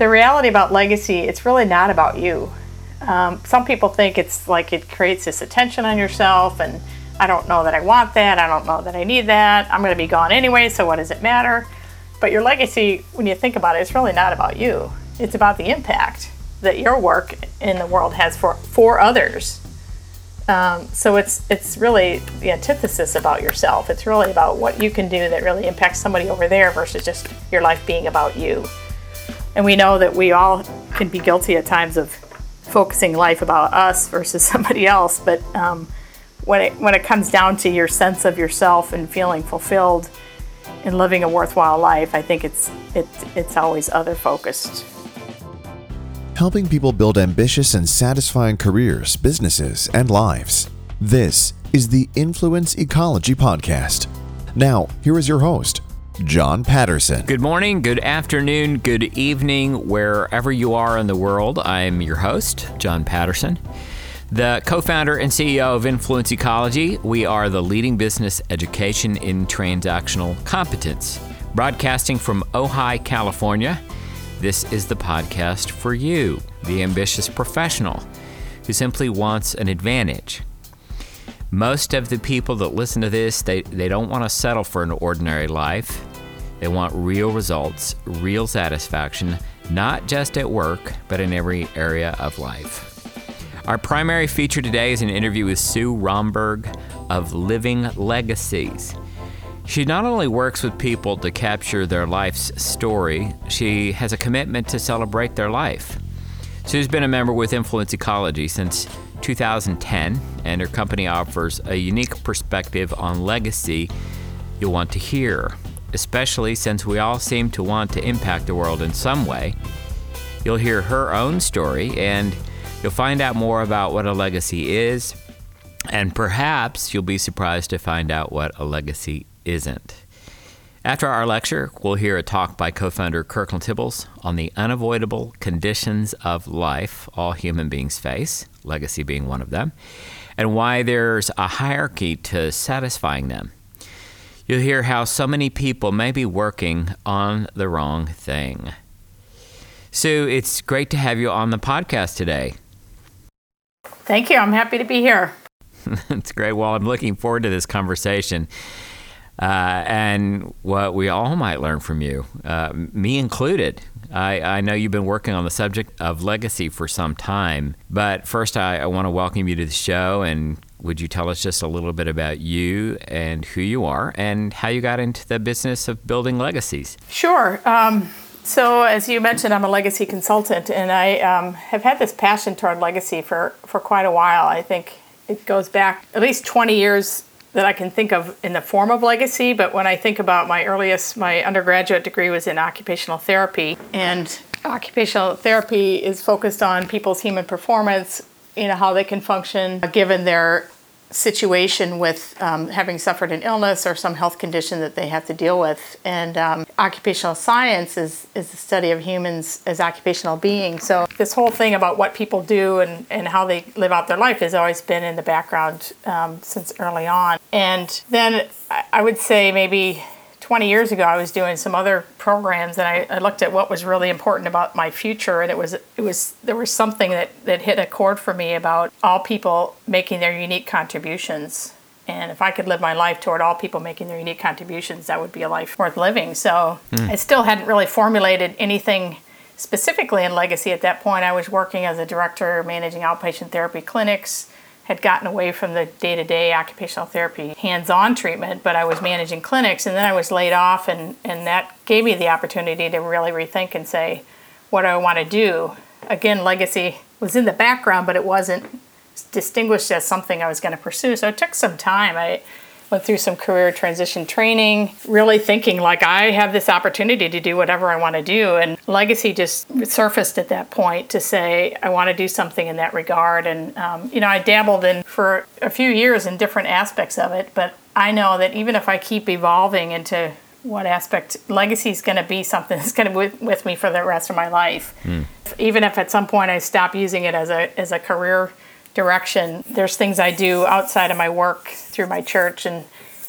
the reality about legacy, it's really not about you. Um, some people think it's like it creates this attention on yourself, and I don't know that I want that. I don't know that I need that. I'm going to be gone anyway, so what does it matter? But your legacy, when you think about it, it's really not about you. It's about the impact that your work in the world has for for others. Um, so it's it's really the antithesis about yourself. It's really about what you can do that really impacts somebody over there versus just your life being about you. And we know that we all can be guilty at times of focusing life about us versus somebody else. But um, when it when it comes down to your sense of yourself and feeling fulfilled and living a worthwhile life, I think it's it's it's always other focused. Helping people build ambitious and satisfying careers, businesses, and lives. This is the Influence Ecology Podcast. Now, here is your host, John Patterson. Good morning, good afternoon, good evening, wherever you are in the world. I'm your host, John Patterson, the co founder and CEO of Influence Ecology. We are the leading business education in transactional competence, broadcasting from Ojai, California. This is the podcast for you, the ambitious professional who simply wants an advantage. Most of the people that listen to this, they, they don't want to settle for an ordinary life. They want real results, real satisfaction, not just at work, but in every area of life. Our primary feature today is an interview with Sue Rhomberg of Living Legacies. She not only works with people to capture their life's story, she has a commitment to celebrate their life. Sue's been a member with Influence Ecology since 2010, and her company offers a unique perspective on legacy you'll want to hear especially since we all seem to want to impact the world in some way. You'll hear her own story and you'll find out more about what a legacy is, and perhaps you'll be surprised to find out what a legacy isn't. After our lecture, we'll hear a talk by co founder Kirkland Tibbles on the unavoidable conditions of life all human beings face, legacy being one of them, and why there's a hierarchy to satisfying them. You'll hear how so many people may be working on the wrong thing. Sue, it's great to have you on the podcast today. Thank you. I'm happy to be here. it's great. Well, I'm looking forward to this conversation. Uh, and what we all might learn from you, uh, me included. I, I, know you've been working on the subject of legacy for some time, but first I, I want to welcome you to the show and would you tell us just a little bit about you and who you are and how you got into the business of building legacies? Sure. Um, so, as you mentioned, I'm a legacy consultant, and I um, have had this passion toward legacy for, for quite a while. I think it goes back at least 20 years that I can think of in the form of legacy. But when I think about my earliest, my undergraduate degree was in occupational therapy, and occupational therapy is focused on people's human performance, you know how they can function given their situation with um, having suffered an illness or some health condition that they have to deal with. And um, occupational science is, is the study of humans as occupational beings. So, this whole thing about what people do and, and how they live out their life has always been in the background um, since early on. And then I would say maybe 20 years ago, I was doing some other programs, and I, I, looked at what was really important about my future, and it was it was there was something that that hit a chord for me about all people making their unique contributions. And if I could live my life toward all people making their unique contributions, that would be a life worth living. So mm. I still hadn't really formulated anything specifically in legacy at that point. I was working as a director managing outpatient therapy clinics had gotten away from the day-to-day occupational therapy hands-on treatment but i was managing clinics and then i was laid off and, and that gave me the opportunity to really rethink and say what do i want to do? Again legacy was in the background but it wasn't distinguished as something i was going to pursue so it took some time. I went through some career transition training, really thinking like I have this opportunity to do whatever I want to do. And legacy just surfaced at that point to say, I want to do something in that regard. And, um, you know, I dabbled in for a few years in different aspects of it, but I know that even if I keep evolving into what aspect legacy is going to be something that's going to be with, with me for the rest of my life. Mm. Even if at some point I stop using it as a as a career direction. There's things I do outside of my work through my church and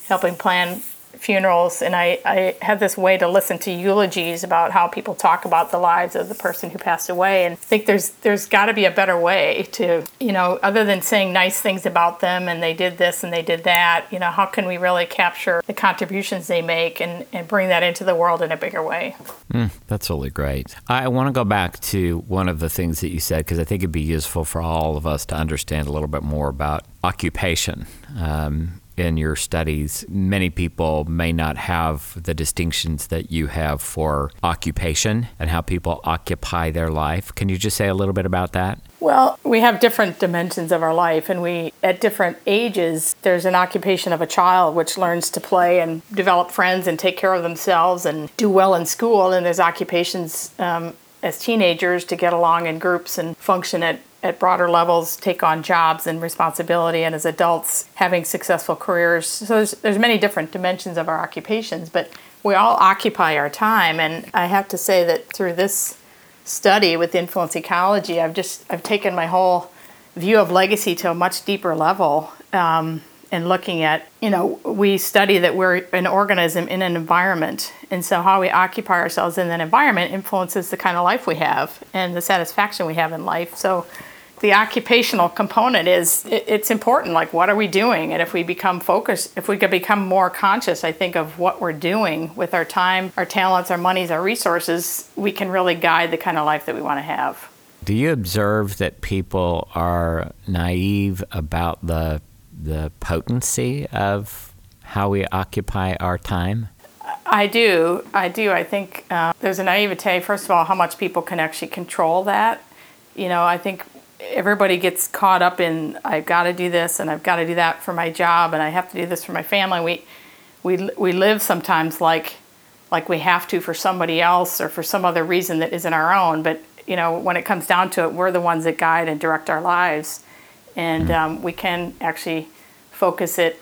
helping plan funerals and I, I had this way to listen to eulogies about how people talk about the lives of the person who passed away and I think there's there's got to be a better way to you know other than saying nice things about them and they did this and they did that you know how can we really capture the contributions they make and, and bring that into the world in a bigger way? Mm, that's really great. I want to go back to one of the things that you said because I think it'd be useful for all of us to understand a little bit more about occupation. Um, in your studies, many people may not have the distinctions that you have for occupation and how people occupy their life. Can you just say a little bit about that? Well, we have different dimensions of our life, and we, at different ages, there's an occupation of a child which learns to play and develop friends and take care of themselves and do well in school, and there's occupations um, as teenagers to get along in groups and function at at broader levels take on jobs and responsibility and as adults having successful careers. So there's, there's many different dimensions of our occupations but we all occupy our time. And i have to say that through this study with influence ecology i've just i've taken my whole view of legacy to a much deeper level um, and looking at you know we study that we're an organism in an environment. And so how we occupy ourselves in that environment influences the kind of life we have and the satisfaction we have in life. So the occupational component is it, it's important like what are we doing and if we become focused if we could become more conscious i think of what we're doing with our time our talents our monies our resources we can really guide the kind of life that we want to have do you observe that people are naive about the the potency of how we occupy our time I do. I do. I think uh, there's a naivete, first of all, how much people can actually control that. You know, I think everybody gets caught up in I've got to do this and I've got to do that for my job and I have to do this for my family. We we we live sometimes like like we have to for somebody else or for some other reason that isn't our own. But you know, when it comes down to it, we're the ones that guide and direct our lives, and mm-hmm. um, we can actually focus it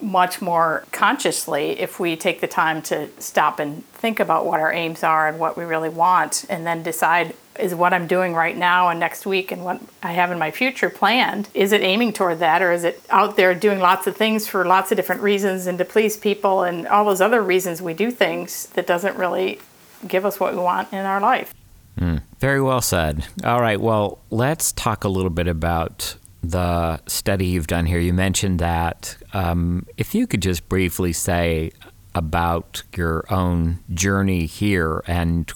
much more consciously if we take the time to stop and think about what our aims are and what we really want, and then decide is what I'm doing right now and next week and what I have in my future planned. Is it aiming toward that or is it out there doing lots of things for lots of different reasons and to please people and all those other reasons we do things that doesn't really give us what we want in our life? Mm, very well said. All right, well, let's talk a little bit about the study you've done here. You mentioned that. Um, if you could just briefly say about your own journey here and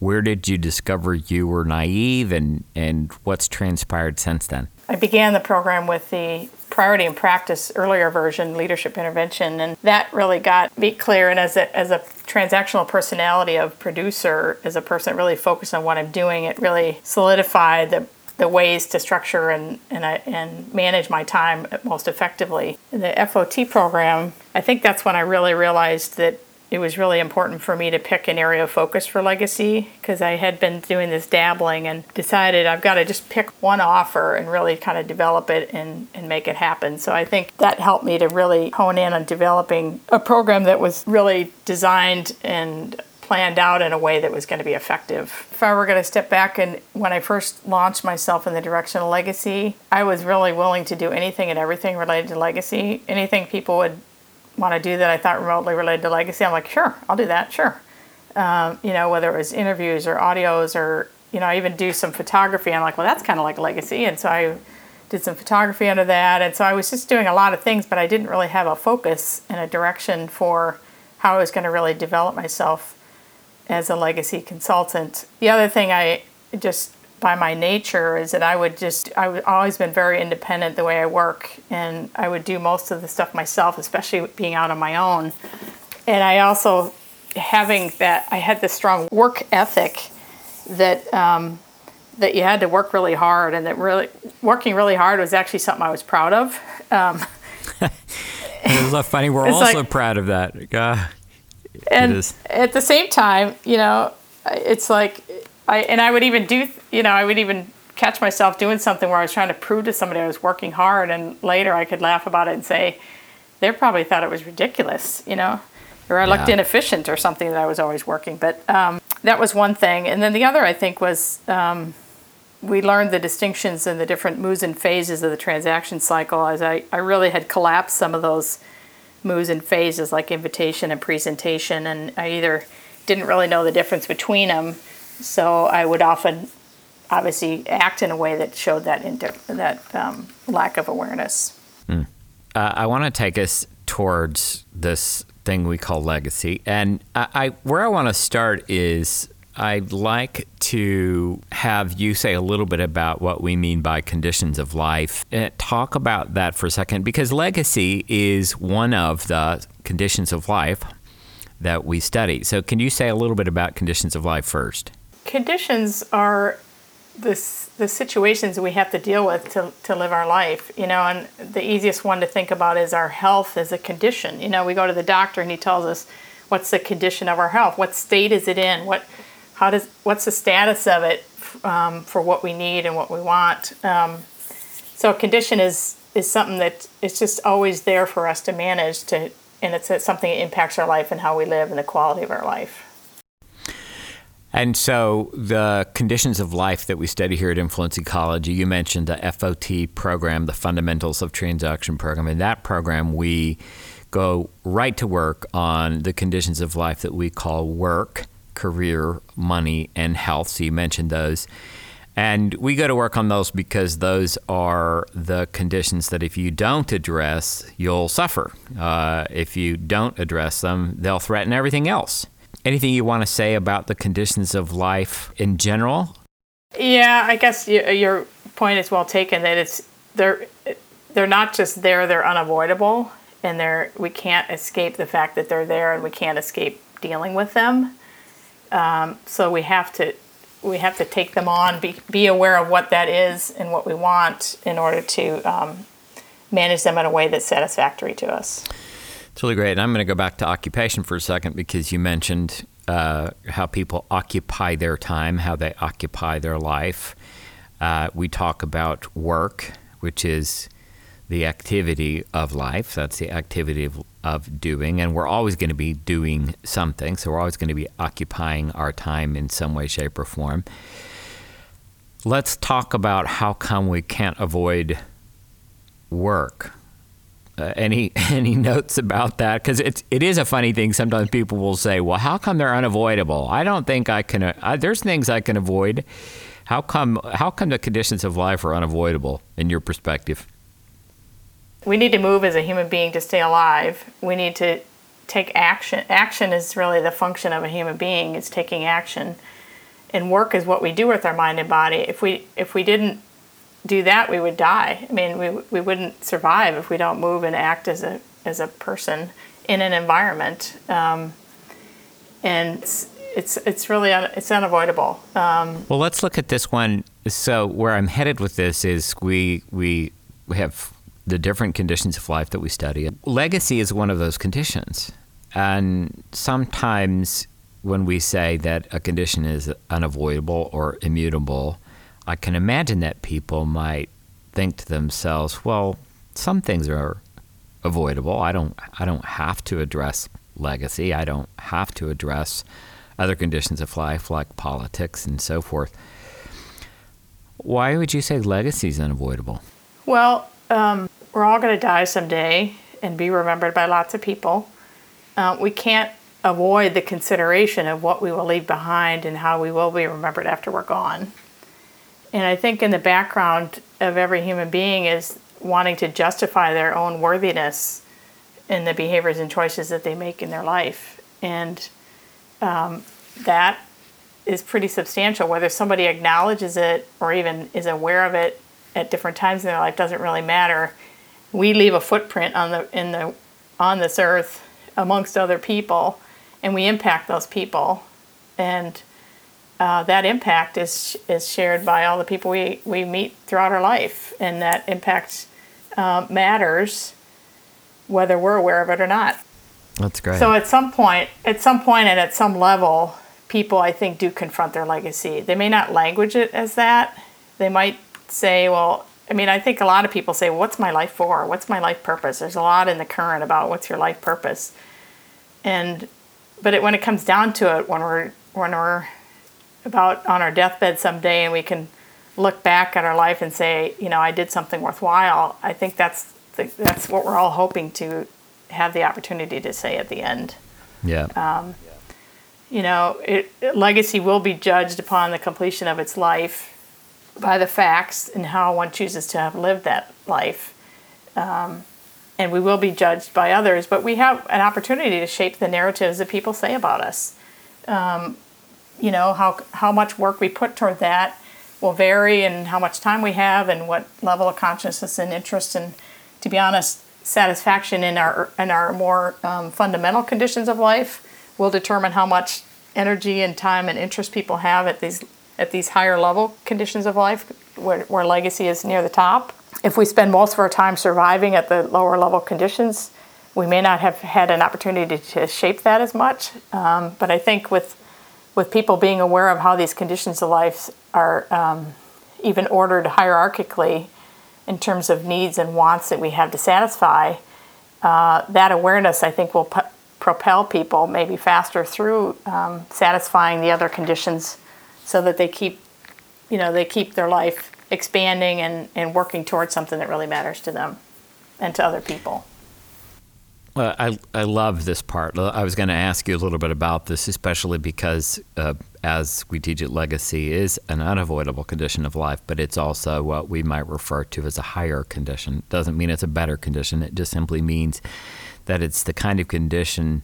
where did you discover you were naive and, and what's transpired since then? I began the program with the priority and practice earlier version, leadership intervention, and that really got me clear. And as a, as a transactional personality of producer, as a person really focused on what I'm doing, it really solidified the the ways to structure and, and, uh, and manage my time most effectively. The FOT program, I think that's when I really realized that it was really important for me to pick an area of focus for legacy because I had been doing this dabbling and decided I've got to just pick one offer and really kind of develop it and, and make it happen. So I think that helped me to really hone in on developing a program that was really designed and planned out in a way that was going to be effective. If I were going to step back and when I first launched myself in the direction of legacy, I was really willing to do anything and everything related to legacy. Anything people would want to do that I thought remotely related to legacy, I'm like, sure, I'll do that, sure. Um, you know, whether it was interviews or audios or, you know, I even do some photography. I'm like, well, that's kind of like legacy. And so I did some photography under that. And so I was just doing a lot of things, but I didn't really have a focus and a direction for how I was going to really develop myself as a legacy consultant. The other thing I just by my nature is that I would just I've always been very independent the way I work and I would do most of the stuff myself especially being out on my own. And I also having that I had this strong work ethic that um, that you had to work really hard and that really working really hard was actually something I was proud of. Um, was funny? We're also like, proud of that. Uh, and at the same time you know it's like I and I would even do you know I would even catch myself doing something where I was trying to prove to somebody I was working hard, and later I could laugh about it and say they probably thought it was ridiculous, you know, or I looked yeah. inefficient or something that I was always working. But um, that was one thing, and then the other I think was. Um, we learned the distinctions in the different moods and phases of the transaction cycle as I, I really had collapsed some of those moves in phases like invitation and presentation, and I either didn't really know the difference between them, so I would often obviously act in a way that showed that inter- that um, lack of awareness. Uh, I want to take us towards this thing we call legacy, and I, I where I want to start is I'd like to have you say a little bit about what we mean by conditions of life. Uh, talk about that for a second, because legacy is one of the conditions of life that we study. So, can you say a little bit about conditions of life first? Conditions are the, the situations we have to deal with to, to live our life, you know, and the easiest one to think about is our health as a condition. You know, we go to the doctor and he tells us what's the condition of our health, what state is it in, what, how does, what's the status of it um, for what we need and what we want. Um, so a condition is is something that it's just always there for us to manage to, and it's something that impacts our life and how we live and the quality of our life. And so, the conditions of life that we study here at Influence Ecology, you mentioned the FOT program, the Fundamentals of Transaction program. In that program, we go right to work on the conditions of life that we call work, career, money, and health. So, you mentioned those. And we go to work on those because those are the conditions that if you don't address, you'll suffer. Uh, if you don't address them, they'll threaten everything else. Anything you want to say about the conditions of life in general? Yeah, I guess y- your point is well taken. That it's they're they're not just there; they're unavoidable, and they're we can't escape the fact that they're there, and we can't escape dealing with them. Um, so we have to we have to take them on, be be aware of what that is and what we want in order to um, manage them in a way that's satisfactory to us. It's really great. And I'm going to go back to occupation for a second because you mentioned uh, how people occupy their time, how they occupy their life. Uh, we talk about work, which is the activity of life. That's the activity of, of doing. And we're always going to be doing something. So we're always going to be occupying our time in some way, shape, or form. Let's talk about how come we can't avoid work uh, any any notes about that because it's it is a funny thing sometimes people will say well how come they're unavoidable i don't think i can uh, there's things i can avoid how come how come the conditions of life are unavoidable in your perspective we need to move as a human being to stay alive. We need to take action. Action is really the function of a human being. It's taking action, and work is what we do with our mind and body. If we if we didn't do that, we would die. I mean, we we wouldn't survive if we don't move and act as a as a person in an environment. Um, and it's, it's it's really un, it's unavoidable. Um, well let's look at this one so where i'm headed with this is we we we have the different conditions of life that we study legacy is one of those conditions and sometimes when we say that a condition is unavoidable or immutable i can imagine that people might think to themselves well some things are avoidable i don't i don't have to address legacy i don't have to address other conditions of life like politics and so forth. Why would you say legacy is unavoidable? Well, um, we're all going to die someday and be remembered by lots of people. Uh, we can't avoid the consideration of what we will leave behind and how we will be remembered after we're gone. And I think in the background of every human being is wanting to justify their own worthiness in the behaviors and choices that they make in their life. And um, that is pretty substantial. Whether somebody acknowledges it or even is aware of it at different times in their life doesn't really matter. We leave a footprint on the in the on this earth amongst other people, and we impact those people, and uh, that impact is is shared by all the people we, we meet throughout our life, and that impact uh, matters whether we're aware of it or not. That's great. So at some point, at some point, and at some level, people I think do confront their legacy. They may not language it as that. They might say, "Well, I mean, I think a lot of people say, "What's my life for? What's my life purpose?" There's a lot in the current about what's your life purpose, and but it, when it comes down to it, when we're when we're about on our deathbed someday, and we can look back at our life and say, you know, I did something worthwhile. I think that's the, that's what we're all hoping to have the opportunity to say at the end. Yeah. Um, You know, it, legacy will be judged upon the completion of its life by the facts and how one chooses to have lived that life. Um, and we will be judged by others, but we have an opportunity to shape the narratives that people say about us. Um, you know, how, how much work we put toward that will vary and how much time we have and what level of consciousness and interest and, to be honest, satisfaction in our, in our more um, fundamental conditions of life will determine how much energy and time and interest people have at these at these higher level conditions of life where, where legacy is near the top. If we spend most of our time surviving at the lower level conditions, we may not have had an opportunity to, shape that as much. Um, but I think with with people being aware of how these conditions of life are um, even ordered hierarchically in terms of needs and wants that we have to satisfy, uh, that awareness I think will p- propel people maybe faster through um, satisfying the other conditions so that they keep you know they keep their life expanding and, and working towards something that really matters to them and to other people Well, I, I love this part. I was going to ask you a little bit about this, especially because, uh, as we teach it, legacy is an unavoidable condition of life, but it's also what we might refer to as a higher condition. Doesn't mean it's a better condition. It just simply means that it's the kind of condition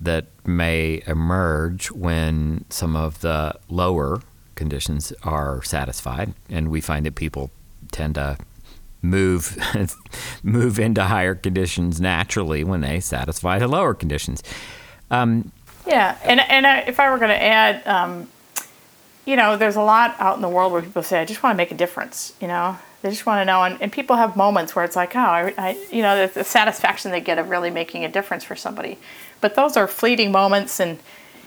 that may emerge when some of the lower conditions are satisfied, and we find that people tend to move move into higher conditions naturally when they satisfy the lower conditions. Um, yeah, and and I, if I were going to add, um, you know, there's a lot out in the world where people say, "I just want to make a difference," you know. They just want to know, and, and people have moments where it's like, oh, I, I you know, the, the satisfaction they get of really making a difference for somebody. But those are fleeting moments and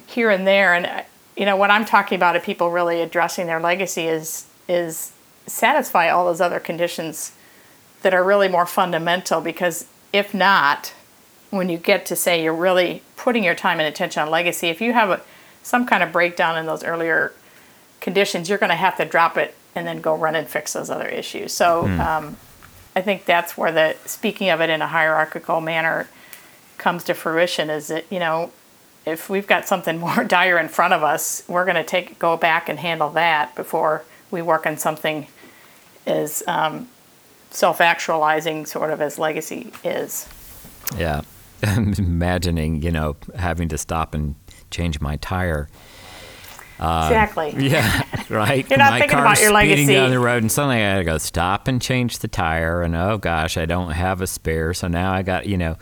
here and there. And you know, what I'm talking about, of people really addressing their legacy, is is satisfy all those other conditions that are really more fundamental. Because if not, when you get to say you're really putting your time and attention on legacy, if you have a, some kind of breakdown in those earlier conditions, you're going to have to drop it and then go run and fix those other issues. So um, I think that's where the speaking of it in a hierarchical manner comes to fruition. Is that you know if we've got something more dire in front of us, we're going to take go back and handle that before we work on something as um, self-actualizing sort of as legacy is. yeah, I'm imagining you know having to stop and change my tire. exactly. Yeah, right. You're not My thinking car's about your speeding legacy. down the road, and suddenly I gotta go stop and change the tire, and oh gosh, I don't have a spare, so now I got you know.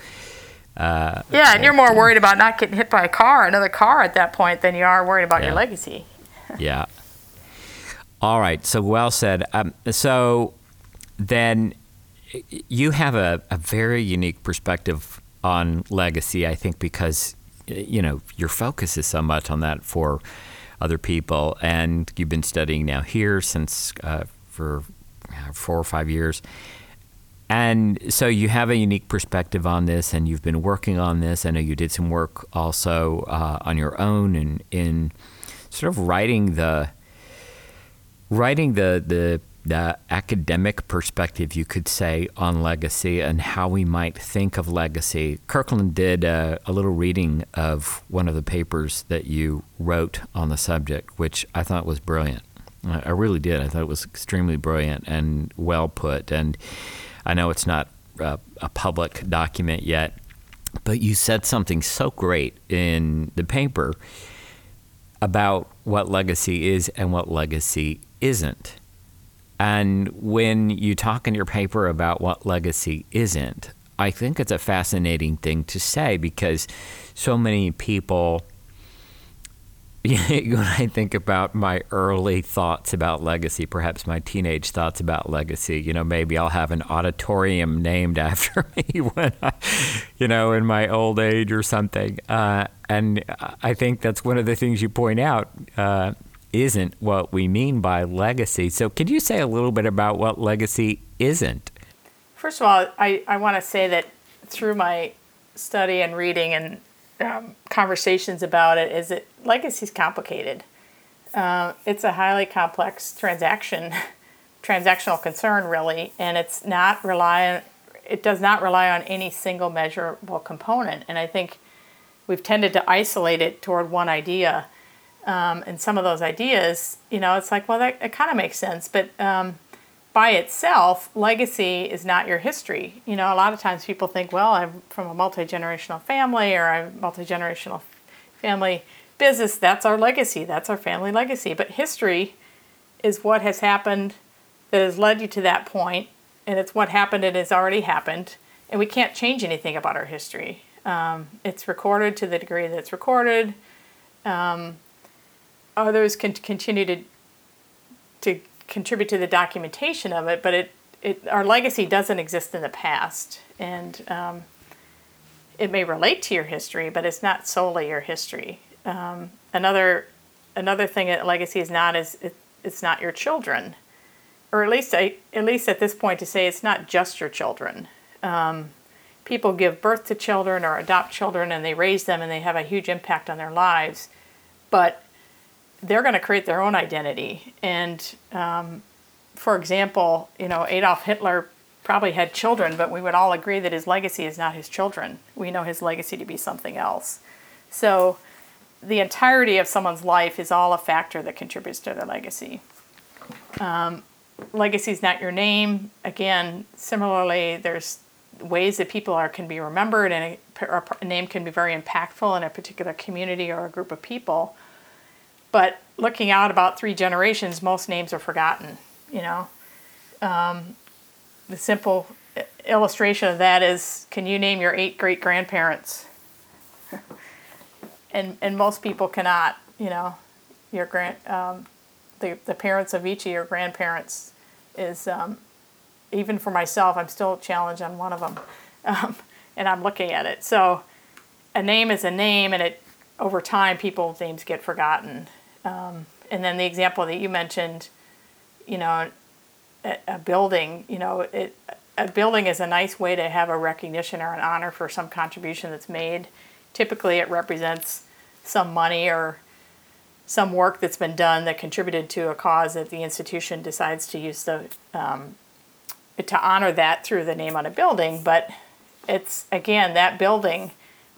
Yeah, and you're more worried about not getting hit by a car, another car at that point, than you are worried about Yeah. your legacy. Yeah. All right. So well said. Um, so then you have a, a very unique perspective on legacy, I think, because you know your focus is so much on that for other people, and you've been studying now here since uh, for uh, four or five years. And so you have a unique perspective on this, and you've been working on this. I know you did some work also uh, on your own and in sort of writing the writing the, the the academic perspective, you could say, on legacy and how we might think of legacy. Kirkland did a, a little reading of one of the papers that you wrote on the subject, which I thought was brilliant. I I really did. I thought it was extremely brilliant and well put. And I know it's not uh, a public document yet, but you said something so great in the paper about what legacy is and what legacy isn't. And when you talk in your paper about what legacy isn't, I think it's a fascinating thing to say because so many people, when I think about my early thoughts about legacy, perhaps my teenage thoughts about legacy, you know, maybe I'll have an auditorium named after me when I, you know, in my old age or something. Uh, and I think that's one of the things you point out. Uh, isn't what we mean by legacy. So, could you say a little bit about what legacy isn't? First of all, I, I want to say that through my study and reading and um, conversations about it, is that legacy is complicated. Uh, it's a highly complex transaction, transactional concern, really, and it's not reliant. it does not rely on any single measurable component. And I think we've tended to isolate it toward one idea. Um, and some of those ideas, you know, it's like, well, that it kind of makes sense, but um, by itself, legacy is not your history. You know, a lot of times people think, well, I'm from a multi generational family or I'm multi generational family business. That's our legacy. That's our family legacy. But history is what has happened that has led you to that point, and it's what happened and has already happened, and we can't change anything about our history. Um, it's recorded to the degree that it's recorded. Um, others can continue to to contribute to the documentation of it, but it, it our legacy doesn't exist in the past, and um, it may relate to your history, but it's not solely your history. Um, another another thing that legacy is not is it, it's not your children, or at least I, at least at this point to say it's not just your children. Um, people give birth to children or adopt children and they raise them and they have a huge impact on their lives, but they're going to create their own identity. And um, for example, you know Adolf Hitler probably had children, but we would all agree that his legacy is not his children. We know his legacy to be something else. So the entirety of someone's life is all a factor that contributes to their legacy. Um, legacy is not your name. Again, similarly, there's ways that people are can be remembered, and a, a name can be very impactful in a particular community or a group of people. But looking out about three generations, most names are forgotten. You know, um, the simple illustration of that is: Can you name your eight great grandparents? and and most people cannot. You know, your grand um, the the parents of each of your grandparents is um, even for myself. I'm still challenged on one of them, um, and I'm looking at it. So a name is a name, and it over time people's names get forgotten. Um, and then the example that you mentioned, you know, a, a building. You know, it a building is a nice way to have a recognition or an honor for some contribution that's made. Typically, it represents some money or some work that's been done that contributed to a cause that the institution decides to use the um, to honor that through the name on a building. But it's again that building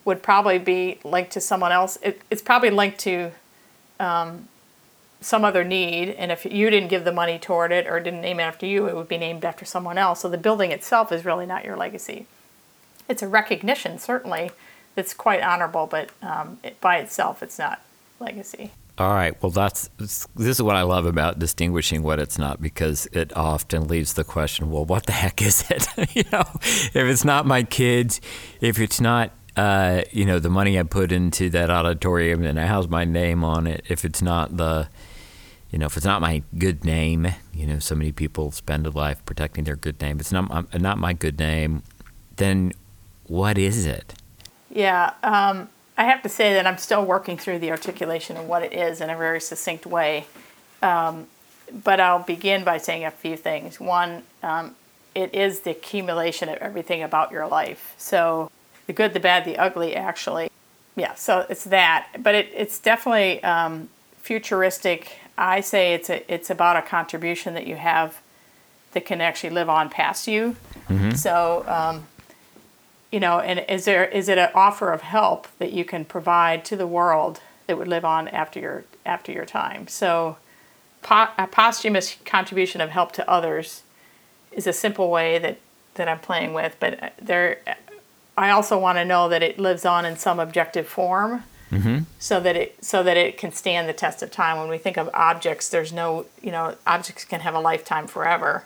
would probably be linked to someone else. It, it's probably linked to um, some other need, and if you didn't give the money toward it or didn't name it after you, it would be named after someone else. So the building itself is really not your legacy. It's a recognition, certainly, that's quite honorable, but um, it, by itself, it's not legacy. All right. Well, that's this is what I love about distinguishing what it's not because it often leaves the question, well, what the heck is it? you know, if it's not my kids, if it's not uh, you know the money I put into that auditorium and it has my name on it, if it's not the you know, if it's not my good name, you know, so many people spend a life protecting their good name. It's not not my good name. Then what is it? Yeah, um, I have to say that I'm still working through the articulation of what it is in a very succinct way. Um, but I'll begin by saying a few things. One, um, it is the accumulation of everything about your life. So the good, the bad, the ugly, actually. Yeah, so it's that. But it, it's definitely um, futuristic. I say it's a, it's about a contribution that you have that can actually live on past you. Mm-hmm. So um, you know, and is there is it an offer of help that you can provide to the world that would live on after your after your time? So, po- a posthumous contribution of help to others is a simple way that that I'm playing with, but there, I also want to know that it lives on in some objective form. Mm-hmm. So that it so that it can stand the test of time. When we think of objects, there's no you know objects can have a lifetime forever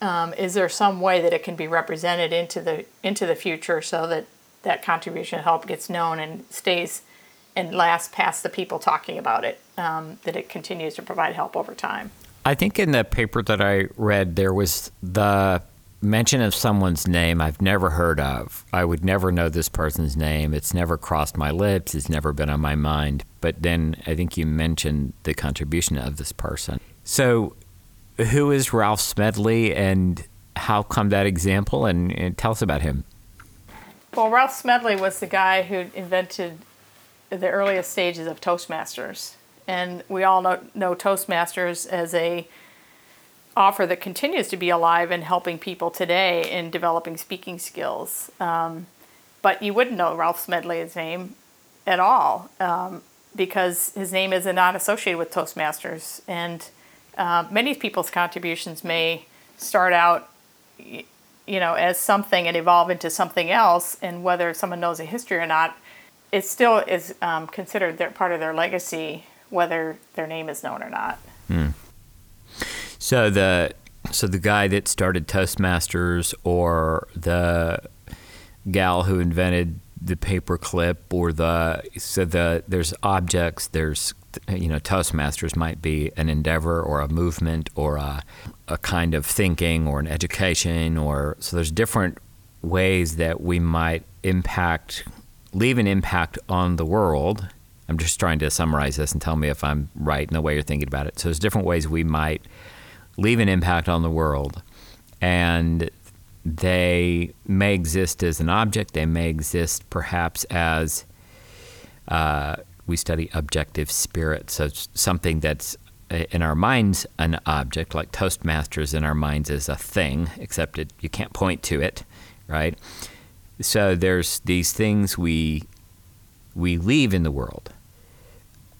um, is there some way that it can be represented into the into the future so that that contribution of help gets known and stays and lasts past the people talking about it um, that it continues to provide help over time i think in the paper that i read there was the mention of someone's name i've never heard of i would never know this person's name it's never crossed my lips it's never been on my mind but then i think you mentioned the contribution of this person so who is Ralph Smedley and how come that example? And, and, tell us about him. Well, Ralph Smedley was the guy who invented the earliest stages of Toastmasters. And we all know, know Toastmasters as a offer that continues to be alive and helping people today in developing speaking skills. Um, but you wouldn't know Ralph Smedley's name at all um, because his name is not associated with Toastmasters. And uh, many people's contributions may start out, you know, as something and evolve into something else. And whether someone knows a history or not, it still is um, considered their, part of their legacy, whether their name is known or not. Hmm. So the so the guy that started Toastmasters, or the gal who invented the paperclip, or the so the there's objects, there's you know Toastmasters might be an endeavor or a movement or a a kind of thinking or an education, or so there's different ways that we might impact leave an impact on the world. I'm just trying to summarize this and tell me if I'm right in the way you're thinking about it. So there's different ways we might leave an impact on the world. And they may exist as an object, they may exist perhaps as uh, we study objective spirit, so something that's uh, in our minds an object, like Toastmasters in our minds is a thing, except it, you can't point to it, right? So there's these things we we leave in the world,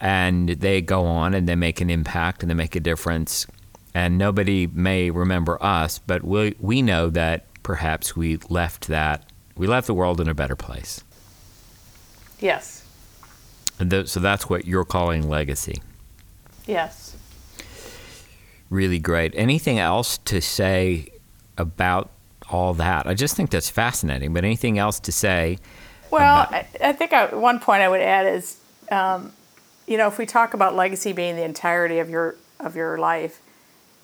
and they go on and they make an impact and they make a difference and nobody may remember us, but we, we know that perhaps we left that, we left the world in a better place. Yes. And th- so that's what you're calling legacy. Yes. Really great. Anything else to say about all that? I just think that's fascinating, but anything else to say? Well, I, I, think I, one point I would add is, um, you know, if we talk about legacy being the entirety of your of your life,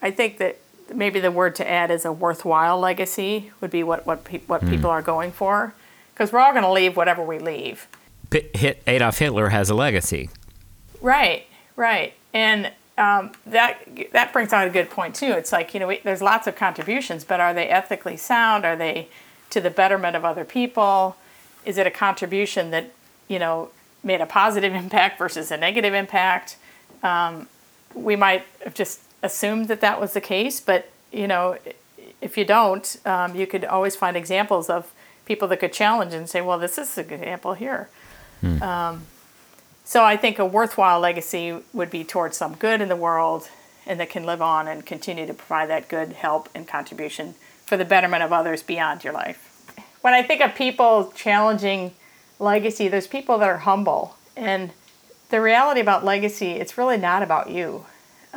I think that maybe the word to add is a worthwhile legacy would be what what pe- what mm. people are going for, because we're all going to leave whatever we leave. Hit, Adolf Hitler has a legacy. Right, right, and um, that that brings out a good point too. It's like you know we, there's lots of contributions, but are they ethically sound? Are they to the betterment of other people? Is it a contribution that you know made a positive impact versus a negative impact? Um, we might have just assumed that that was the case, but you know, if you don't, um, you could always find examples of people that could challenge and say, "Well, this is an example here." Hmm. Um, so I think a worthwhile legacy would be towards some good in the world, and that can live on and continue to provide that good help and contribution for the betterment of others beyond your life. When I think of people challenging legacy, there's people that are humble, and the reality about legacy, it's really not about you.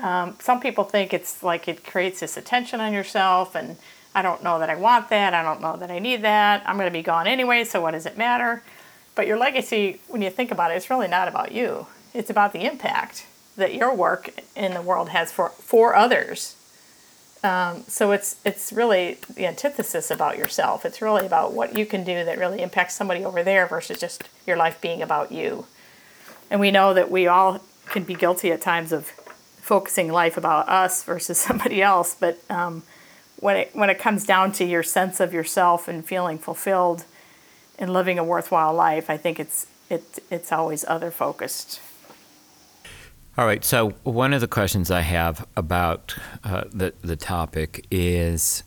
Um, some people think it's like it creates this attention on yourself, and I don't know that I want that. I don't know that I need that. I'm going to be gone anyway, so what does it matter? But your legacy, when you think about it, it's really not about you. It's about the impact that your work in the world has for for others. Um, so it's it's really the antithesis about yourself. It's really about what you can do that really impacts somebody over there versus just your life being about you. And we know that we all can be guilty at times of focusing life about us versus somebody else. But um, when it when it comes down to your sense of yourself and feeling fulfilled and living a worthwhile life, I think it's it it's always other focused. All right. So one of the questions I have about uh, the the topic is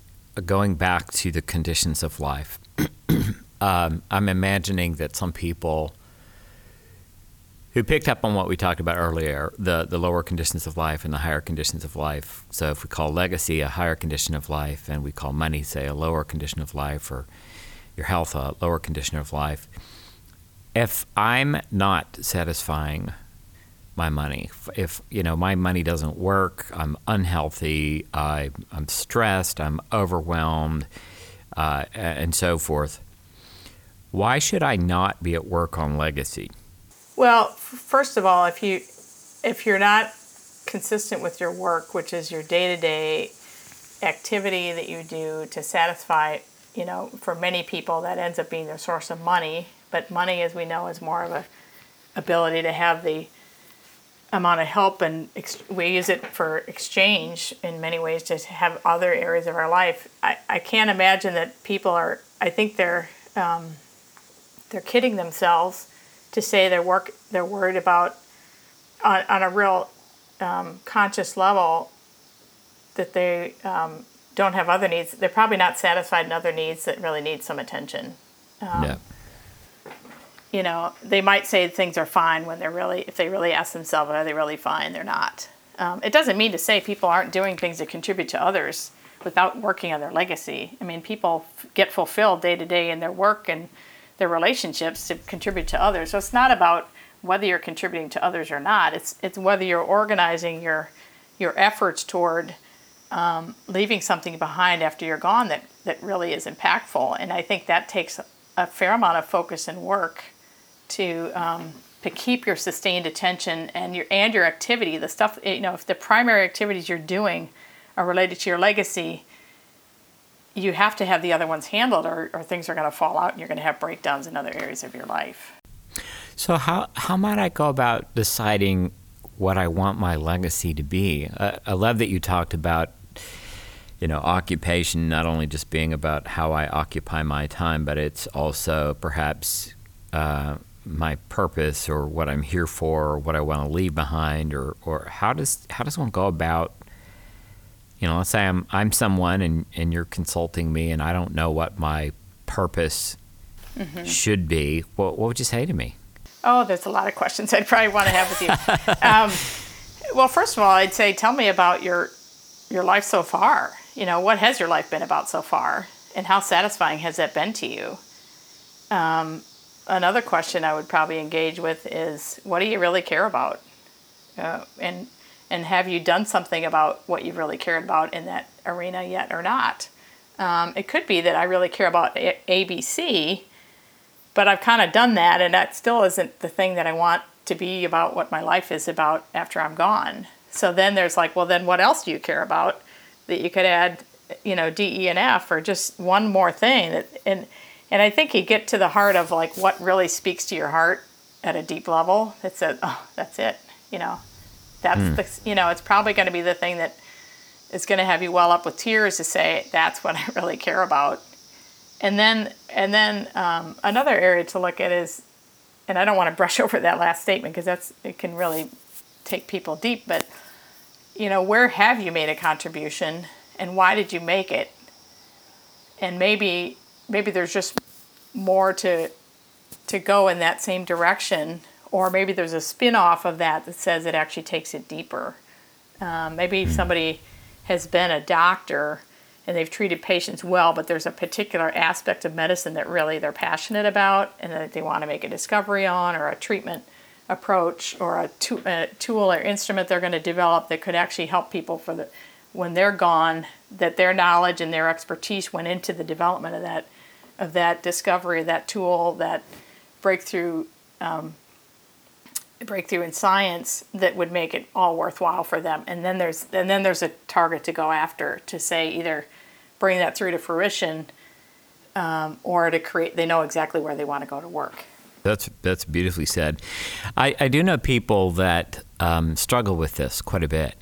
going back to the conditions of life. um, I'm imagining that some people who picked up on what we talked about earlier the, the lower conditions of life and the higher conditions of life. So, if we call legacy a higher condition of life, and we call money, say, a lower condition of life, or your health a lower condition of life, if I'm not satisfying my money, if you know my money doesn't work, I'm unhealthy, I, I'm stressed, I'm overwhelmed, uh, and so forth. Why should I not be at work on legacy? Well, first of all, if you if you're not consistent with your work, which is your day-to-day activity that you do to satisfy, you know, for many people that ends up being their source of money, but money as we know is more of a ability to have the amount of help and ex- we use it for exchange in many ways to have other areas of our life. I, I can't imagine that people are I think they're um, they're kidding themselves to say they're work they're worried about on, on a real um, conscious level that they um, don't have other needs. They're probably not satisfied in other needs that really need some attention. Um, yeah. You know, they might say things are fine when they're really, if they really ask themselves, are they really fine? They're not. Um, it doesn't mean to say people aren't doing things that contribute to others without working on their legacy. I mean, people f- get fulfilled day to day in their work and their relationships to contribute to others. So it's not about whether you're contributing to others or not. It's it's whether you're organizing your your efforts toward um, leaving something behind after you're gone that that really is impactful. And I think that takes a fair amount of focus and work to um, to keep your sustained attention and your and your activity. The stuff you know, if the primary activities you're doing are related to your legacy, you have to have the other ones handled, or, or things are going to fall out, and you're going to have breakdowns in other areas of your life. So how how might I go about deciding what I want my legacy to be? Uh, I love that you talked about you know occupation not only just being about how I occupy my time, but it's also perhaps uh, my purpose or what I'm here for, or what I want to leave behind, or or how does how does one go about you know, let's say I'm I'm someone and, and you're consulting me and I don't know what my purpose mm-hmm. should be. What what would you say to me? Oh, there's a lot of questions I'd probably want to have with you. um, well, first of all, I'd say tell me about your your life so far. You know, what has your life been about so far, and how satisfying has that been to you? Um, another question I would probably engage with is, what do you really care about? Uh, and and have you done something about what you really cared about in that arena yet or not? Um, it could be that I really care about a- ABC, but I've kind of done that, and that still isn't the thing that I want to be about what my life is about after I'm gone. So then there's like, well, then what else do you care about that you could add, you know, D, E, and F, or just one more thing that and and I think you get to the heart of like what really speaks to your heart at a deep level. It says, oh, that's it, you know, that's mm. the you know it's probably going to be the thing that is going to have you well up with tears to say that's what I really care about. And then and then um, another area to look at is, and I don't want to brush over that last statement because that's it can really take people deep, but you know where have you made a contribution and why did you make it? And maybe maybe there's just more to to go in that same direction or maybe there's a spin-off of that that says it actually takes it deeper. Um, maybe mm. somebody has been a doctor and they've treated patients well, but there's a particular aspect of medicine that really they're passionate about and that they want to make a discovery on or a treatment approach or a, to- a tool or instrument they're going to develop that could actually help people for the when they're gone that their knowledge and their expertise went into the development of that of that discovery that tool that breakthrough um, breakthrough in science that would make it all worthwhile for them. And then there's and then there's a target to go after to say either bring that through to fruition um, or to create. They know exactly where they want to go to work. That's that's beautifully said. I, I do know people that um, struggle with this quite a bit.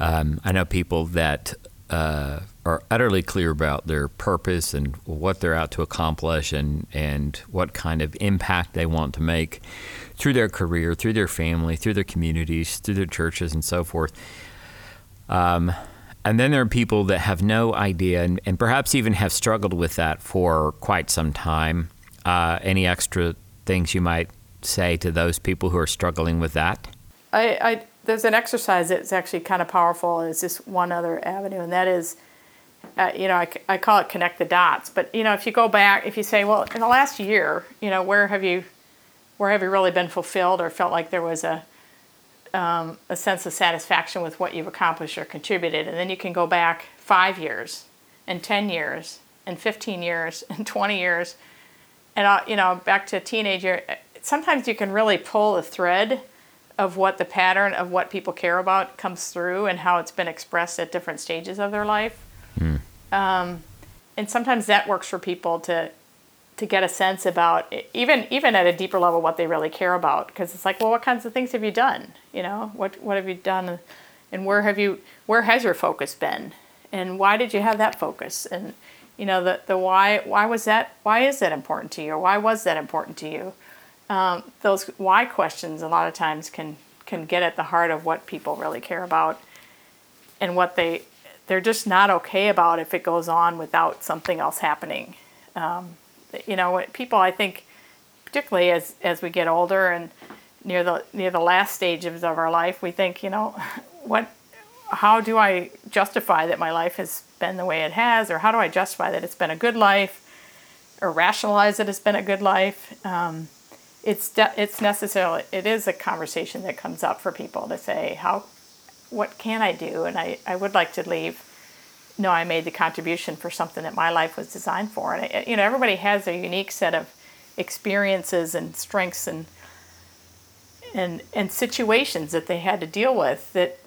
Um, I know people that uh, are utterly clear about their purpose and what they're out to accomplish and, and what kind of impact they want to make through their career, through their family, through their communities, through their churches, and so forth. Um, and then there are people that have no idea and, and, perhaps even have struggled with that for quite some time. Uh, any extra things you might say to those people who are struggling with that? I, I there's an exercise that's actually kind of powerful. And it's just one other avenue, and that is uh, you know, I, I call it connect the dots. But you know, if you go back, if you say, well, in the last year, you know, where have you, where have you really been fulfilled or felt like there was a, um, a sense of satisfaction with what you've accomplished or contributed, and then you can go back five years, and ten years, and fifteen years, and twenty years, and uh, you know, back to teenager. Sometimes you can really pull a thread of what the pattern of what people care about comes through and how it's been expressed at different stages of their life. Mm. Um, and sometimes that works for people to to get a sense about even even at a deeper level what they really care about. Because it's like well what kinds of things have you done? You know what what have you done? And where have you where has your focus been? And why did you have that focus? And you know the the why why was that why is that important to you? Or why was that important to you um, those why questions a lot of times can can get at the heart of what people really care about and what they they're just not okay about if it goes on without something else happening. Um, you know, people I think, particularly as as we get older and near the near the last stages of our life, we think, you know, what, how do I justify that my life has been the way it has, or how do I justify that it's been a good life, or rationalize that it's been a good life? Um, it's de- it's necessarily it is a conversation that comes up for people to say how what can I do and I, I would like to leave no I made the contribution for something that my life was designed for and I, you know everybody has a unique set of experiences and strengths and and and situations that they had to deal with that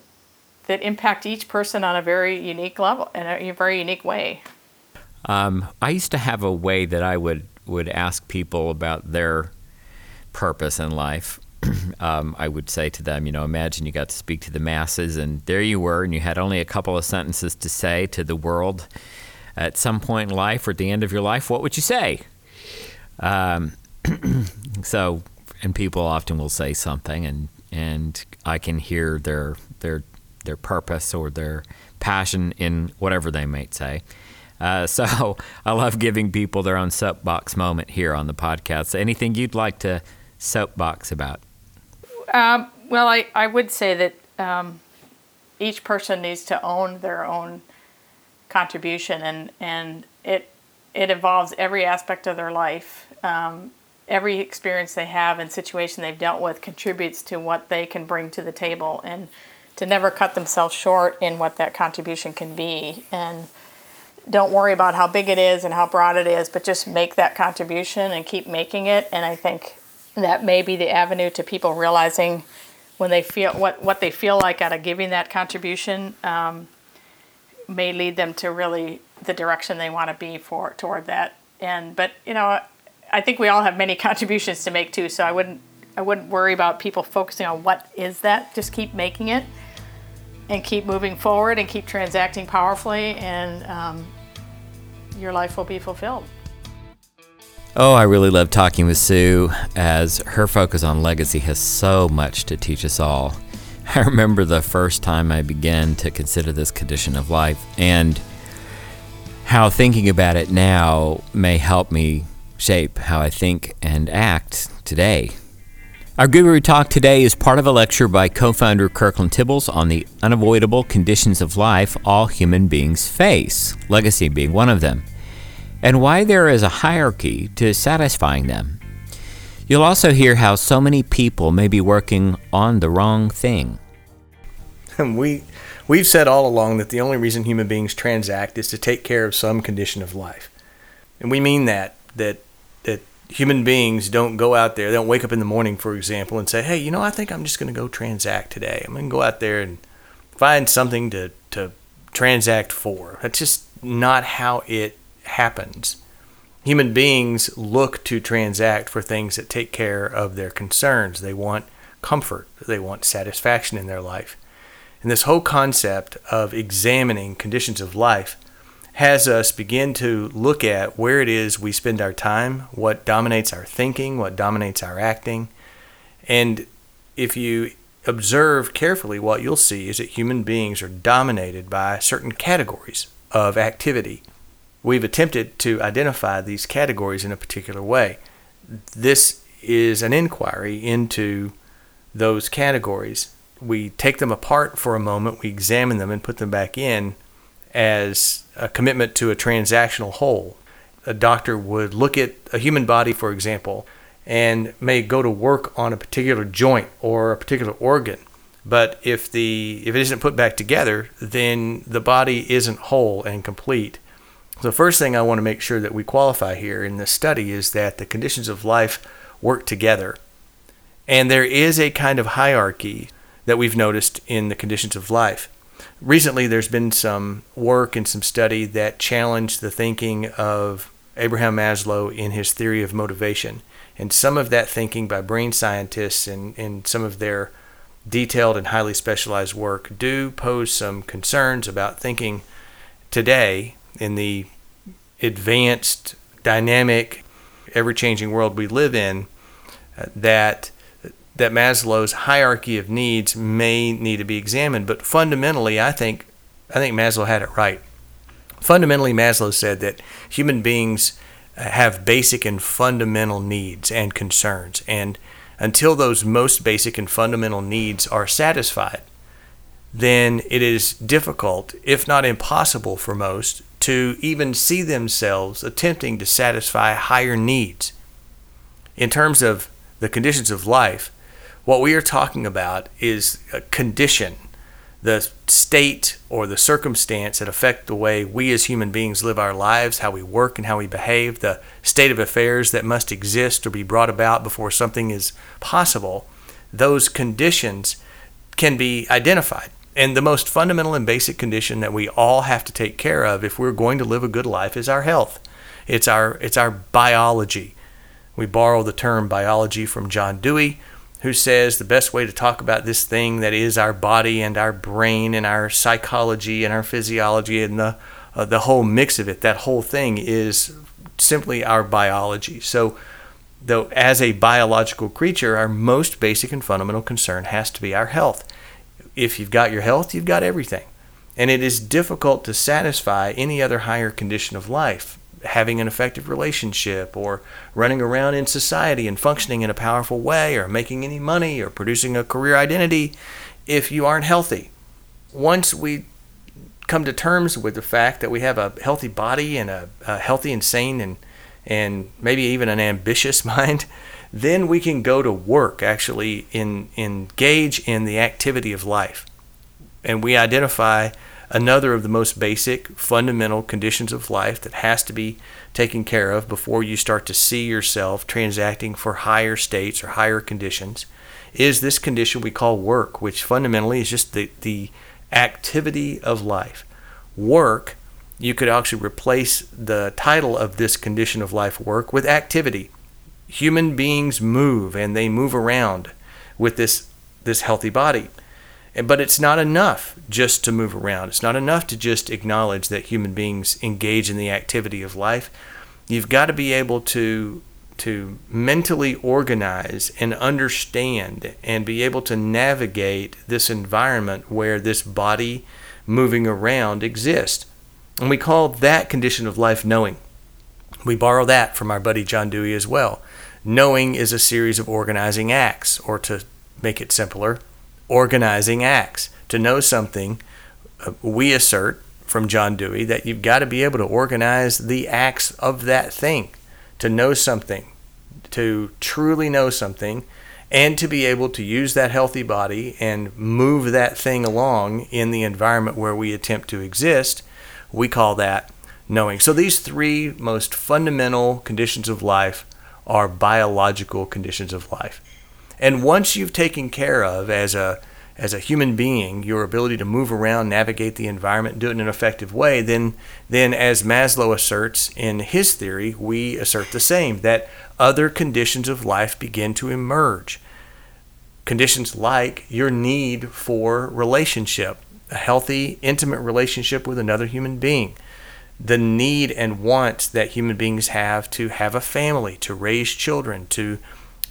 that impact each person on a very unique level in a, a very unique way. Um, I used to have a way that I would would ask people about their purpose in life. um, I would say to them, you know, imagine you got to speak to the masses, and there you were, and you had only a couple of sentences to say to the world at some point in life or at the end of your life. What would you say? Um, so, and people often will say something, and and I can hear their their their purpose or their passion in whatever they might say. Uh, so I love giving people their own soapbox moment here on the podcast. Anything you'd like to soapbox about? Um, well, I, I would say that um, each person needs to own their own contribution, and, and it it involves every aspect of their life. Um, every experience they have and situation they've dealt with contributes to what they can bring to the table, and to never cut themselves short in what that contribution can be. And don't worry about how big it is and how broad it is, but just make that contribution and keep making it. And I think that may be the avenue to people realizing when they feel what, what they feel like out of giving that contribution um, may lead them to really the direction they want to be for toward that. And but you know, I think we all have many contributions to make too. So I wouldn't I wouldn't worry about people focusing on what is that. Just keep making it and keep moving forward and keep transacting powerfully, and um, your life will be fulfilled. Oh, I really love talking with Sue as her focus on legacy has so much to teach us all. I remember the first time I began to consider this condition of life and how thinking about it now may help me shape how I think and act today. Our Guru Talk today is part of a lecture by co founder Kirkland Tibbles on the unavoidable conditions of life all human beings face, legacy being one of them and why there is a hierarchy to satisfying them. You'll also hear how so many people may be working on the wrong thing. we we've said all along that the only reason human beings transact is to take care of some condition of life. And we mean that that that human beings don't go out there, they don't wake up in the morning, for example, and say, Hey, you know, I think I'm just gonna go transact today. I'm gonna go out there and find something to, to transact for. That's just not how it happens. Human beings look to transact for things that take care of their concerns. They want comfort, they want satisfaction in their life. And this whole concept of examining conditions of life has us begin to look at where it is we spend our time, what dominates our thinking, what dominates our acting. And if you observe carefully, what you'll see is that human beings are dominated by certain categories of activity we've attempted to identify these categories in a particular way. This is an inquiry into those categories. We take them apart for a moment, we examine them and put them back in as a commitment to a transactional whole. A doctor would look at a human body, for example, and may go to work on a particular joint or a particular organ. But if the if it isn't put back together, then the body isn't whole and complete. The first thing I want to make sure that we qualify here in this study is that the conditions of life work together. And there is a kind of hierarchy that we've noticed in the conditions of life. Recently, there's been some work and some study that challenged the thinking of Abraham Maslow in his theory of motivation. And some of that thinking by brain scientists and, and some of their detailed and highly specialized work do pose some concerns about thinking today in the advanced, dynamic, ever-changing world we live in, uh, that that Maslow's hierarchy of needs may need to be examined. But fundamentally, I think I think Maslow had it right. Fundamentally, Maslow said that human beings have basic and fundamental needs and concerns. And until those most basic and fundamental needs are satisfied, then it is difficult, if not impossible for most, to even see themselves attempting to satisfy higher needs. In terms of the conditions of life, what we are talking about is a condition the state or the circumstance that affect the way we as human beings live our lives, how we work and how we behave, the state of affairs that must exist or be brought about before something is possible, those conditions can be identified. And the most fundamental and basic condition that we all have to take care of if we're going to live a good life is our health. It's our it's our biology. We borrow the term biology from John Dewey who says the best way to talk about this thing that is our body and our brain and our psychology and our physiology and the uh, the whole mix of it, that whole thing is simply our biology. So, though as a biological creature, our most basic and fundamental concern has to be our health. If you've got your health, you've got everything. And it is difficult to satisfy any other higher condition of life having an effective relationship or running around in society and functioning in a powerful way or making any money or producing a career identity if you aren't healthy. Once we come to terms with the fact that we have a healthy body and a, a healthy and sane and and maybe even an ambitious mind, then we can go to work actually in engage in the activity of life. And we identify another of the most basic fundamental conditions of life that has to be taken care of before you start to see yourself transacting for higher states or higher conditions is this condition we call work, which fundamentally is just the, the activity of life. Work, you could actually replace the title of this condition of life, work, with activity. Human beings move and they move around with this, this healthy body. But it's not enough just to move around. It's not enough to just acknowledge that human beings engage in the activity of life. You've got to be able to to mentally organize and understand and be able to navigate this environment where this body moving around exists. And we call that condition of life knowing. We borrow that from our buddy John Dewey as well. Knowing is a series of organizing acts, or to make it simpler, organizing acts. To know something, uh, we assert from John Dewey that you've got to be able to organize the acts of that thing. To know something, to truly know something, and to be able to use that healthy body and move that thing along in the environment where we attempt to exist, we call that knowing. So these three most fundamental conditions of life are biological conditions of life. And once you've taken care of as a as a human being your ability to move around, navigate the environment, do it in an effective way, then then as Maslow asserts in his theory, we assert the same that other conditions of life begin to emerge. Conditions like your need for relationship, a healthy, intimate relationship with another human being, the need and want that human beings have to have a family, to raise children, to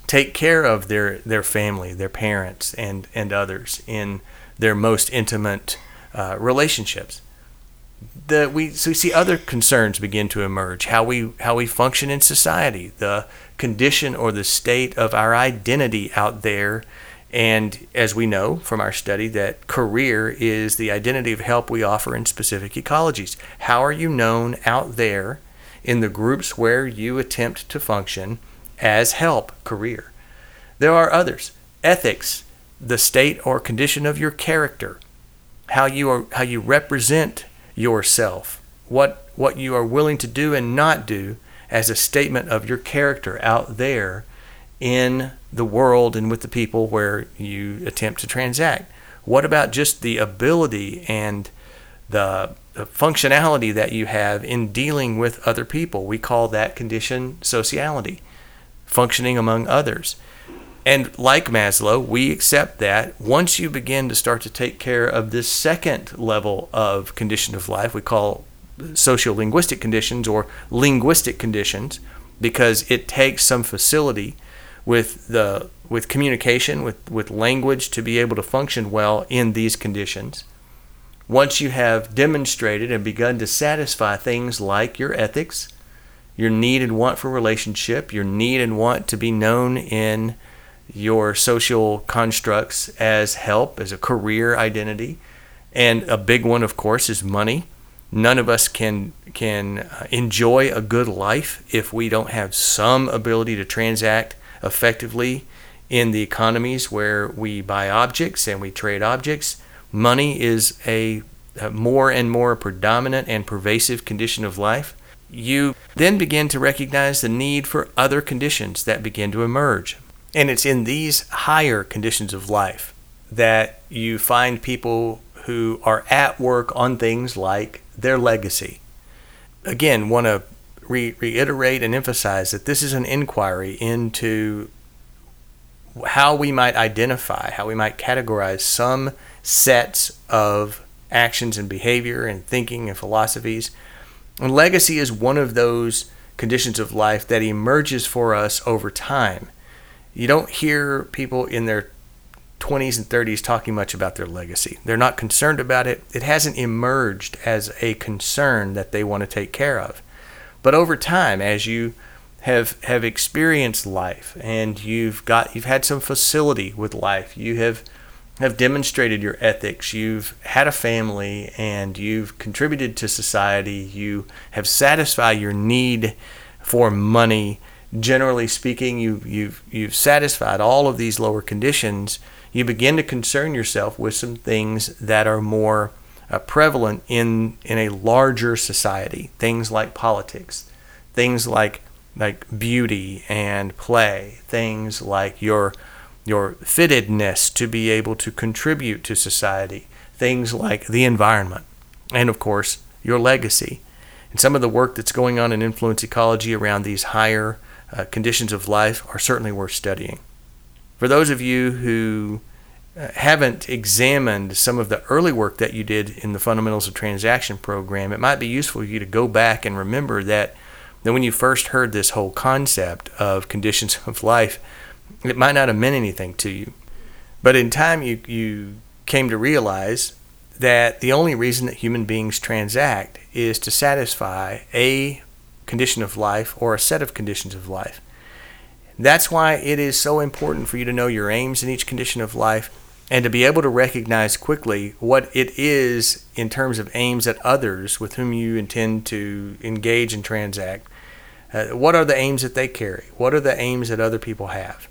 take care of their their family, their parents, and and others in their most intimate uh, relationships. The, we so we see other concerns begin to emerge how we how we function in society, the condition or the state of our identity out there, and as we know from our study that career is the identity of help we offer in specific ecologies. How are you known out there in the groups where you attempt to function? as help career. There are others. Ethics, the state or condition of your character, how you are how you represent yourself, what what you are willing to do and not do as a statement of your character out there in the world and with the people where you attempt to transact. What about just the ability and the, functionality that you have in dealing with other people? We call that condition sociality functioning among others. And like Maslow, we accept that once you begin to start to take care of this second level of condition of life, we call sociolinguistic conditions or linguistic conditions, because it takes some facility with the with communication, with, with language to be able to function well in these conditions. once you have demonstrated and begun to satisfy things like your ethics, your need and want for relationship, your need and want to be known in your social constructs as help, as a career identity, and a big one, of course, is money. None of us can can uh, enjoy a good life if we don't have some ability to transact effectively in the economies where we buy objects and we trade objects. Money is a, a more and more predominant and pervasive condition of life. You then begin to recognize the need for other conditions that begin to emerge. And it's in these higher conditions of life that you find people who are at work on things like their legacy. Again, want to re- reiterate and emphasize that this is an inquiry into how we might identify, how we might categorize some sets of actions and behavior and thinking and philosophies. And legacy is one of those conditions of life that emerges for us over time. You don't hear people in their 20s and 30s talking much about their legacy. They're not concerned about it. It hasn't emerged as a concern that they want to take care of. But over time, as you have have experienced life and you've got you've had some facility with life, you have have demonstrated your ethics, you've had a family and you've contributed to society, you have satisfied your need for money. Generally speaking, you you've you've satisfied all of these lower conditions you begin to concern yourself with some things that are more uh, prevalent in in a larger society. Things like politics, things like like beauty and play, things like your your fittedness to be able to contribute to society, things like the environment, and of course your legacy. And some of the work that's going on in influence ecology around these higher uh, conditions of life are certainly worth studying. For those of you who haven't examined some of the early work that you did in the Fundamentals of Transaction program, it might be useful for you to go back and remember that, that when you first heard this whole concept of conditions of life, it might not have meant anything to you. But in time, you, you came to realize that the only reason that human beings transact is to satisfy a condition of life or a set of conditions of life. That's why it is so important for you to know your aims in each condition of life and to be able to recognize quickly what it is in terms of aims at others with whom you intend to engage and transact. Uh, what are the aims that they carry? What are the aims that other people have?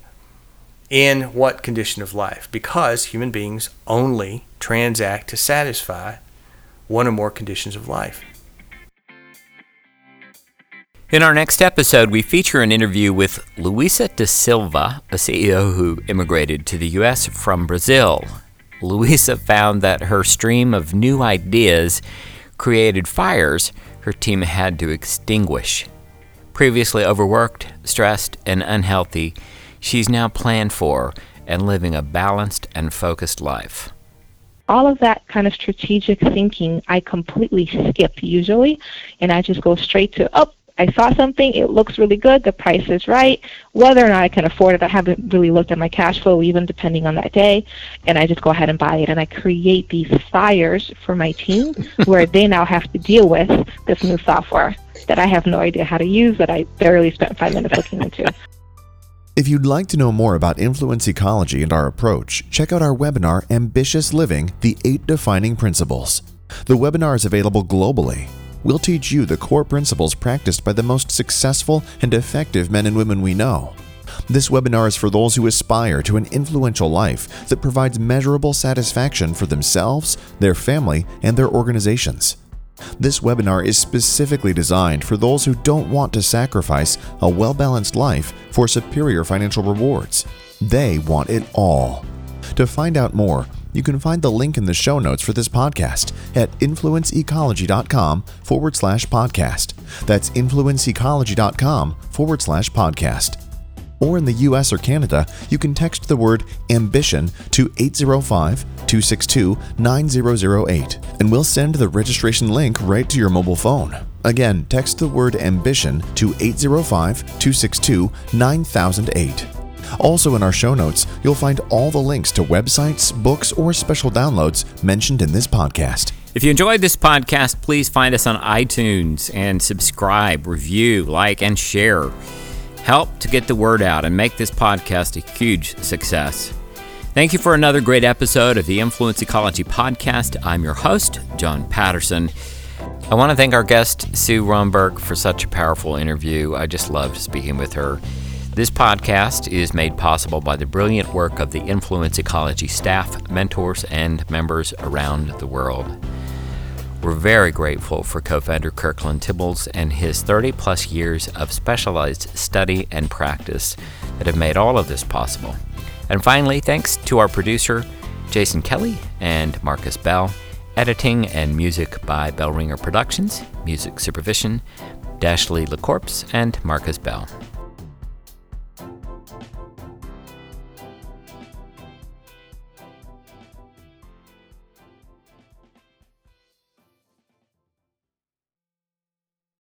In what condition of life? Because human beings only transact to satisfy one or more conditions of life. In our next episode, we feature an interview with Luisa da Silva, a CEO who immigrated to the U.S. from Brazil. Luisa found that her stream of new ideas created fires her team had to extinguish. Previously overworked, stressed, and unhealthy, she's now planned for and living a balanced and focused life all of that kind of strategic thinking I completely skip usually, and I just go straight to, oh, I saw something, it looks really good, the price is right. Whether or not I can afford it, I haven't really looked at my cash flow, even depending on that day, and I just go ahead and buy it. And I create these fires for my team where they now have to deal with this new software that I have no idea how to use, that I barely spent five minutes looking into. If you'd like to know more about influence ecology and our approach, check out our webinar, Ambitious Living The Eight Defining Principles. The webinar is available globally we'll teach you the core principles practiced by the most successful and effective men and women we know. This webinar is for those who aspire to an influential life that provides measurable satisfaction for themselves, their family, and their organizations. This webinar is specifically designed for those who don't want to sacrifice a well balanced life for superior financial rewards. They want it all. To find out more, you can find the link in the show notes for this podcast at influenceecology.com forward slash podcast. That's influenceecology.com forward slash podcast. Or in the US or Canada, you can text the word ambition to 805 262 9008 and we'll send the registration link right to your mobile phone. Again, text the word ambition to 805 262 9008. Also, in our show notes, you'll find all the links to websites, books, or special downloads mentioned in this podcast. If you enjoyed this podcast, please find us on iTunes and subscribe, review, like, and share. Help to get the word out and make this podcast a huge success. Thank you for another great episode of the Influence Ecology Podcast. I'm your host, John Patterson. I want to thank our guest, Sue Rhomberg, for such a powerful interview. I just loved speaking with her. This podcast is made possible by the brilliant work of the Influence Ecology staff, mentors, and members around the world. We're very grateful for co founder Kirkland Tibbles and his 30 plus years of specialized study and practice that have made all of this possible. And finally, thanks to our producer, Jason Kelly and Marcus Bell. Editing and music by Bell Ringer Productions, music supervision, Dashley LaCorpse, and Marcus Bell.